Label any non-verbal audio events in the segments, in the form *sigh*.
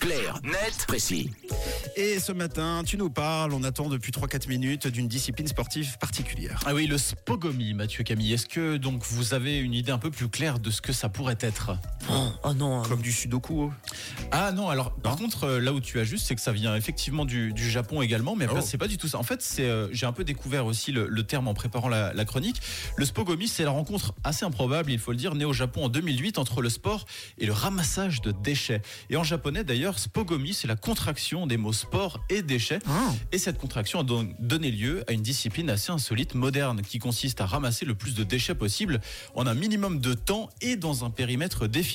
Clair, net, précis. Et ce matin, tu nous parles, on attend depuis 3-4 minutes d'une discipline sportive particulière. Ah oui, le spogomi, Mathieu Camille. Est-ce que donc vous avez une idée un peu plus claire de ce que ça pourrait être? Oh, oh non. Comme du sudoku. oh. Ah non, alors par contre, euh, là où tu as juste, c'est que ça vient effectivement du, du Japon également, mais après, Oh. c'est pas du tout ça. En fait, c'est euh, j'ai un peu découvert aussi le, le terme en préparant la, la chronique. Le spogomi, c'est la rencontre assez improbable, il faut le dire, née au Japon en 2008 entre le sport et le ramassage de déchets. Et en japonais d'ailleurs, spogomi, c'est la contraction des mots sport et déchets. Ah. Et cette contraction a donc donné lieu à une discipline assez insolite, moderne, qui consiste à ramasser le plus de déchets possible en un minimum de temps et dans un périmètre défini.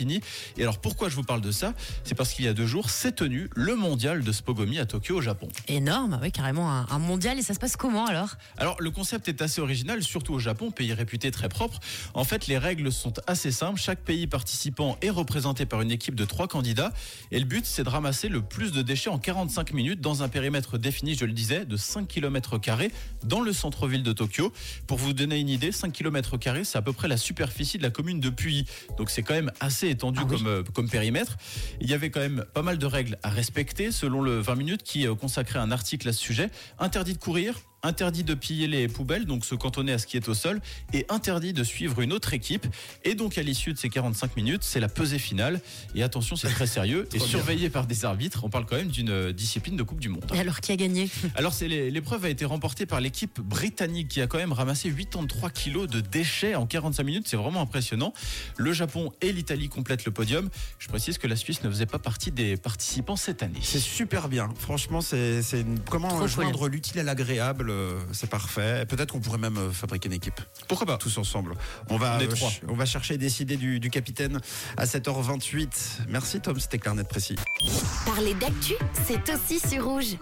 Et alors pourquoi je vous parle de ça? C'est parce qu'il y a deux jours s'est tenu le mondial de Spogomi à Tokyo au Japon. Énorme, oui, carrément un, un mondial. Et ça se passe comment alors? Alors le concept est assez original, surtout au Japon, pays réputé très propre. En fait, les règles sont assez simples. Chaque pays participant est représenté par une équipe de trois candidats. Et le but, c'est de ramasser le plus de déchets en 45 minutes dans un périmètre défini, je le disais, de 5 km dans le centre-ville de Tokyo. Pour vous donner une idée, 5 km c'est à peu près la superficie de la commune de Puyi. Donc c'est quand même assez étendu Ah comme, euh, comme périmètre. Il y avait quand même pas mal de règles à respecter selon le 20 minutes qui euh, consacrait un article à ce sujet. Interdit de courir, interdit de piller les poubelles, donc se cantonner à ce qui est au sol, et interdit de suivre une autre équipe. Et donc à l'issue de ces 45 minutes, c'est la pesée finale. Et attention, c'est très sérieux *laughs* et bien. surveillé par des arbitres. On parle quand même d'une euh, discipline de Coupe du Monde. Et alors qui a gagné? *laughs* Alors c'est l'épreuve a été remportée par l'équipe britannique qui a quand même ramassé 83 kilos de déchets en 45 minutes. C'est vraiment impressionnant. Le Japon et l'Italie complètent le podium. Je précise que la Suisse ne faisait pas partie des participants cette année. C'est super bien. Franchement, c'est comment Trop joindre l'utile à l'agréable. Euh, C'est parfait. Peut-être qu'on pourrait même euh, fabriquer une équipe. Pourquoi pas Tous ensemble. On va, Les euh, trois. on va chercher et décider du, du capitaine à 7h28. Merci Tom, c'était clair net précis. Parler d'actu, c'est aussi sur rouge.